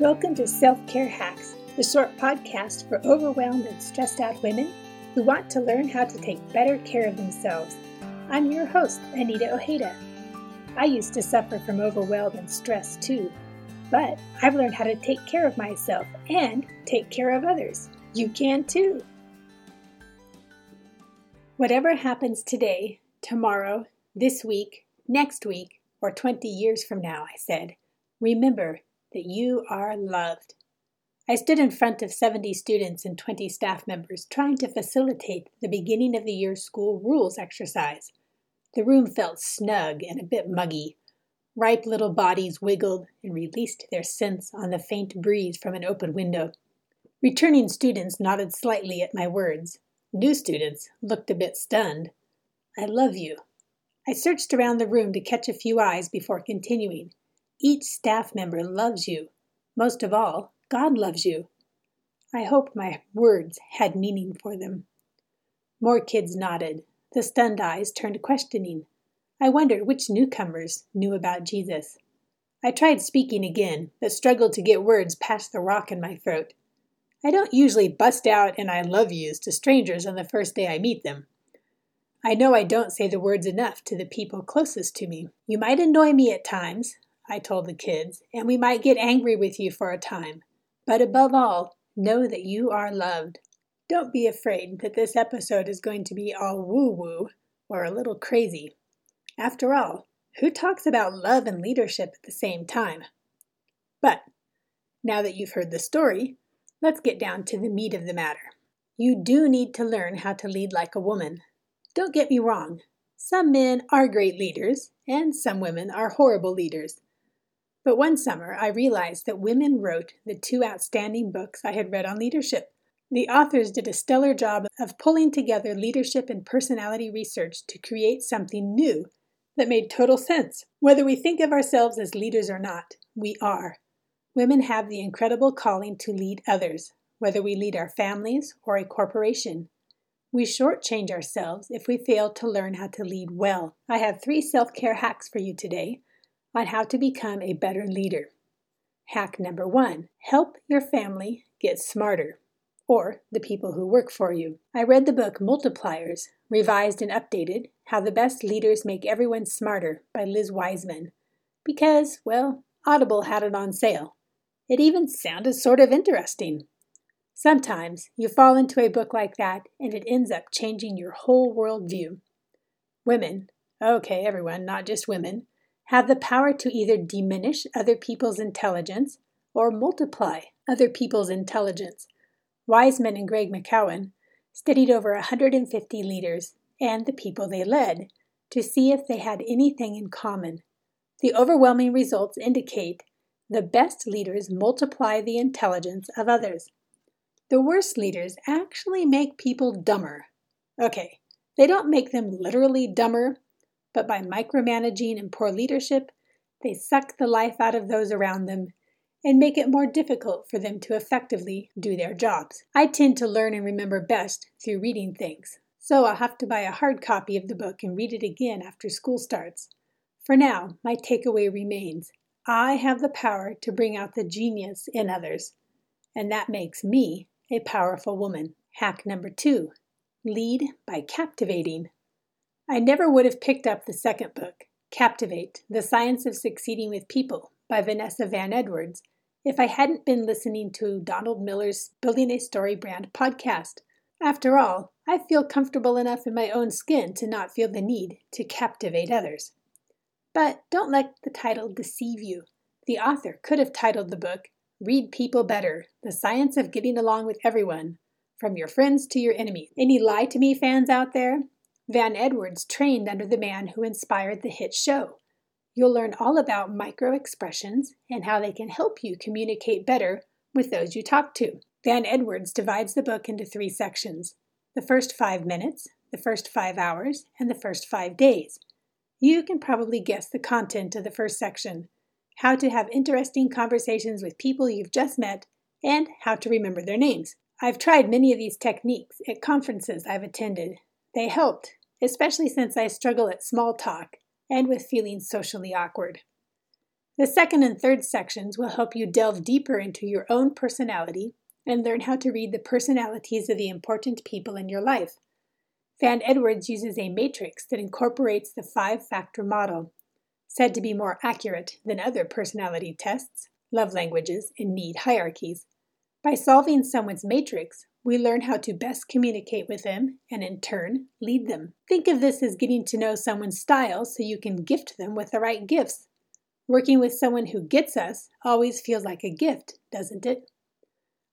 Welcome to Self Care Hacks, the short podcast for overwhelmed and stressed out women who want to learn how to take better care of themselves. I'm your host, Anita Ojeda. I used to suffer from overwhelm and stress too, but I've learned how to take care of myself and take care of others. You can too. Whatever happens today, tomorrow, this week, next week, or 20 years from now, I said, remember that you are loved. I stood in front of 70 students and 20 staff members trying to facilitate the beginning of the year school rules exercise. The room felt snug and a bit muggy. Ripe little bodies wiggled and released their scents on the faint breeze from an open window. Returning students nodded slightly at my words. New students looked a bit stunned. I love you. I searched around the room to catch a few eyes before continuing. Each staff member loves you. Most of all, God loves you. I hope my words had meaning for them. More kids nodded. The stunned eyes turned questioning. I wondered which newcomers knew about Jesus. I tried speaking again, but struggled to get words past the rock in my throat. I don't usually bust out and I love yous to strangers on the first day I meet them. I know I don't say the words enough to the people closest to me. You might annoy me at times, I told the kids, and we might get angry with you for a time. But above all, know that you are loved. Don't be afraid that this episode is going to be all woo woo or a little crazy. After all, who talks about love and leadership at the same time? But now that you've heard the story, let's get down to the meat of the matter. You do need to learn how to lead like a woman. Don't get me wrong, some men are great leaders, and some women are horrible leaders. But one summer, I realized that women wrote the two outstanding books I had read on leadership. The authors did a stellar job of pulling together leadership and personality research to create something new that made total sense. Whether we think of ourselves as leaders or not, we are. Women have the incredible calling to lead others, whether we lead our families or a corporation. We shortchange ourselves if we fail to learn how to lead well. I have three self care hacks for you today on how to become a better leader. Hack number one help your family get smarter, or the people who work for you. I read the book Multipliers, revised and updated How the Best Leaders Make Everyone Smarter by Liz Wiseman, because, well, Audible had it on sale. It even sounded sort of interesting. Sometimes you fall into a book like that and it ends up changing your whole worldview. Women, okay, everyone, not just women, have the power to either diminish other people's intelligence or multiply other people's intelligence. Wiseman and Greg McKeown studied over 150 leaders and the people they led to see if they had anything in common. The overwhelming results indicate the best leaders multiply the intelligence of others. The worst leaders actually make people dumber. Okay, they don't make them literally dumber, but by micromanaging and poor leadership, they suck the life out of those around them and make it more difficult for them to effectively do their jobs. I tend to learn and remember best through reading things, so I'll have to buy a hard copy of the book and read it again after school starts. For now, my takeaway remains I have the power to bring out the genius in others, and that makes me a powerful woman. Hack number two lead by captivating. I never would have picked up the second book, Captivate The Science of Succeeding with People by Vanessa Van Edwards, if I hadn't been listening to Donald Miller's Building a Story Brand podcast. After all, I feel comfortable enough in my own skin to not feel the need to captivate others. But don't let the title deceive you. The author could have titled the book Read People Better The Science of Getting Along with Everyone, from your friends to your enemies. Any Lie to Me fans out there? Van Edwards trained under the man who inspired the hit show. You'll learn all about micro expressions and how they can help you communicate better with those you talk to. Van Edwards divides the book into three sections the first five minutes, the first five hours, and the first five days. You can probably guess the content of the first section how to have interesting conversations with people you've just met, and how to remember their names. I've tried many of these techniques at conferences I've attended. They helped, especially since I struggle at small talk and with feeling socially awkward. The second and third sections will help you delve deeper into your own personality and learn how to read the personalities of the important people in your life. Van Edwards uses a matrix that incorporates the five factor model, said to be more accurate than other personality tests, love languages, and need hierarchies. By solving someone's matrix, we learn how to best communicate with them and, in turn, lead them. Think of this as getting to know someone's style so you can gift them with the right gifts. Working with someone who gets us always feels like a gift, doesn't it?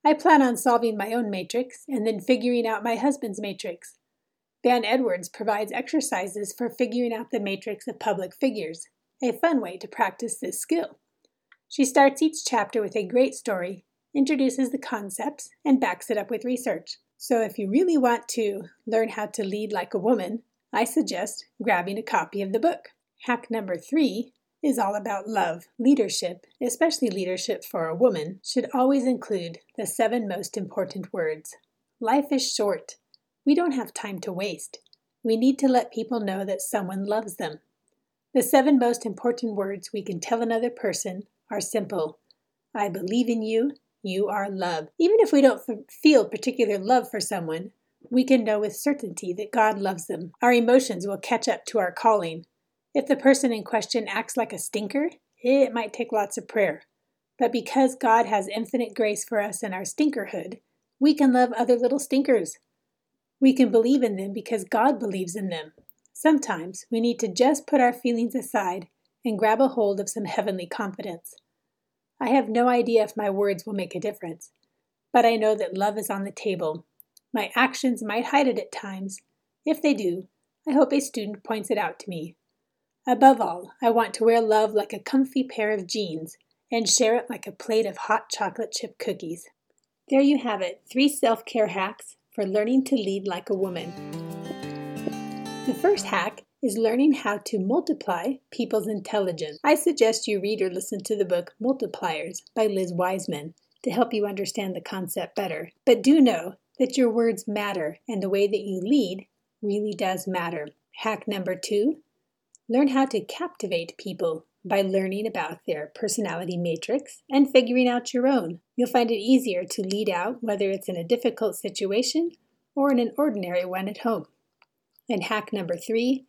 I plan on solving my own matrix and then figuring out my husband's matrix. Van Edwards provides exercises for figuring out the matrix of public figures, a fun way to practice this skill. She starts each chapter with a great story introduces the concepts, and backs it up with research. So, if you really want to learn how to lead like a woman, I suggest grabbing a copy of the book. Hack number three is all about love. Leadership, especially leadership for a woman, should always include the seven most important words. Life is short. We don't have time to waste. We need to let people know that someone loves them. The seven most important words we can tell another person are simple I believe in you, you are love. Even if we don't feel particular love for someone, we can know with certainty that God loves them. Our emotions will catch up to our calling. If the person in question acts like a stinker, it might take lots of prayer. But because God has infinite grace for us in our stinkerhood, we can love other little stinkers. We can believe in them because God believes in them. Sometimes we need to just put our feelings aside and grab a hold of some heavenly confidence. I have no idea if my words will make a difference, but I know that love is on the table. My actions might hide it at times. If they do, I hope a student points it out to me. Above all, I want to wear love like a comfy pair of jeans and share it like a plate of hot chocolate chip cookies. There you have it three self care hacks for learning to lead like a woman. The first hack is learning how to multiply people's intelligence. I suggest you read or listen to the book Multipliers by Liz Wiseman to help you understand the concept better. But do know that your words matter and the way that you lead really does matter. Hack number two learn how to captivate people by learning about their personality matrix and figuring out your own. You'll find it easier to lead out whether it's in a difficult situation or in an ordinary one at home. And hack number three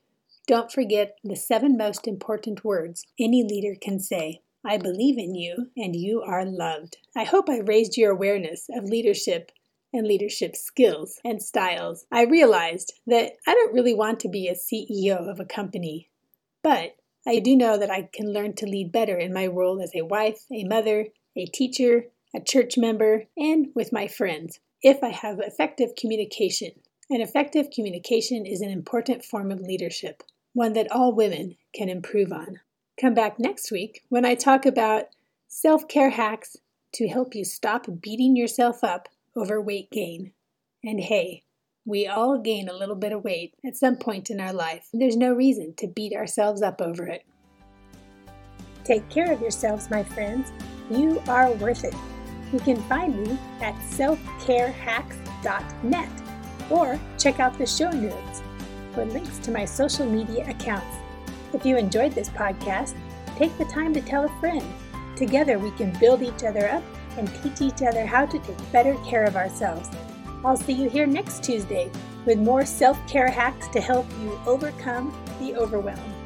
don't forget the seven most important words any leader can say. I believe in you and you are loved. I hope I raised your awareness of leadership and leadership skills and styles. I realized that I don't really want to be a CEO of a company, but I do know that I can learn to lead better in my role as a wife, a mother, a teacher, a church member, and with my friends if I have effective communication. And effective communication is an important form of leadership one that all women can improve on. Come back next week when I talk about self care hacks to help you stop beating yourself up over weight gain. And hey, we all gain a little bit of weight at some point in our life. There's no reason to beat ourselves up over it. Take care of yourselves, my friends. You are worth it. You can find me at selfcarehacks.net or check out the show notes for links to my social media accounts. If you enjoyed this podcast, take the time to tell a friend. Together we can build each other up and teach each other how to take better care of ourselves. I'll see you here next Tuesday with more self care hacks to help you overcome the overwhelm.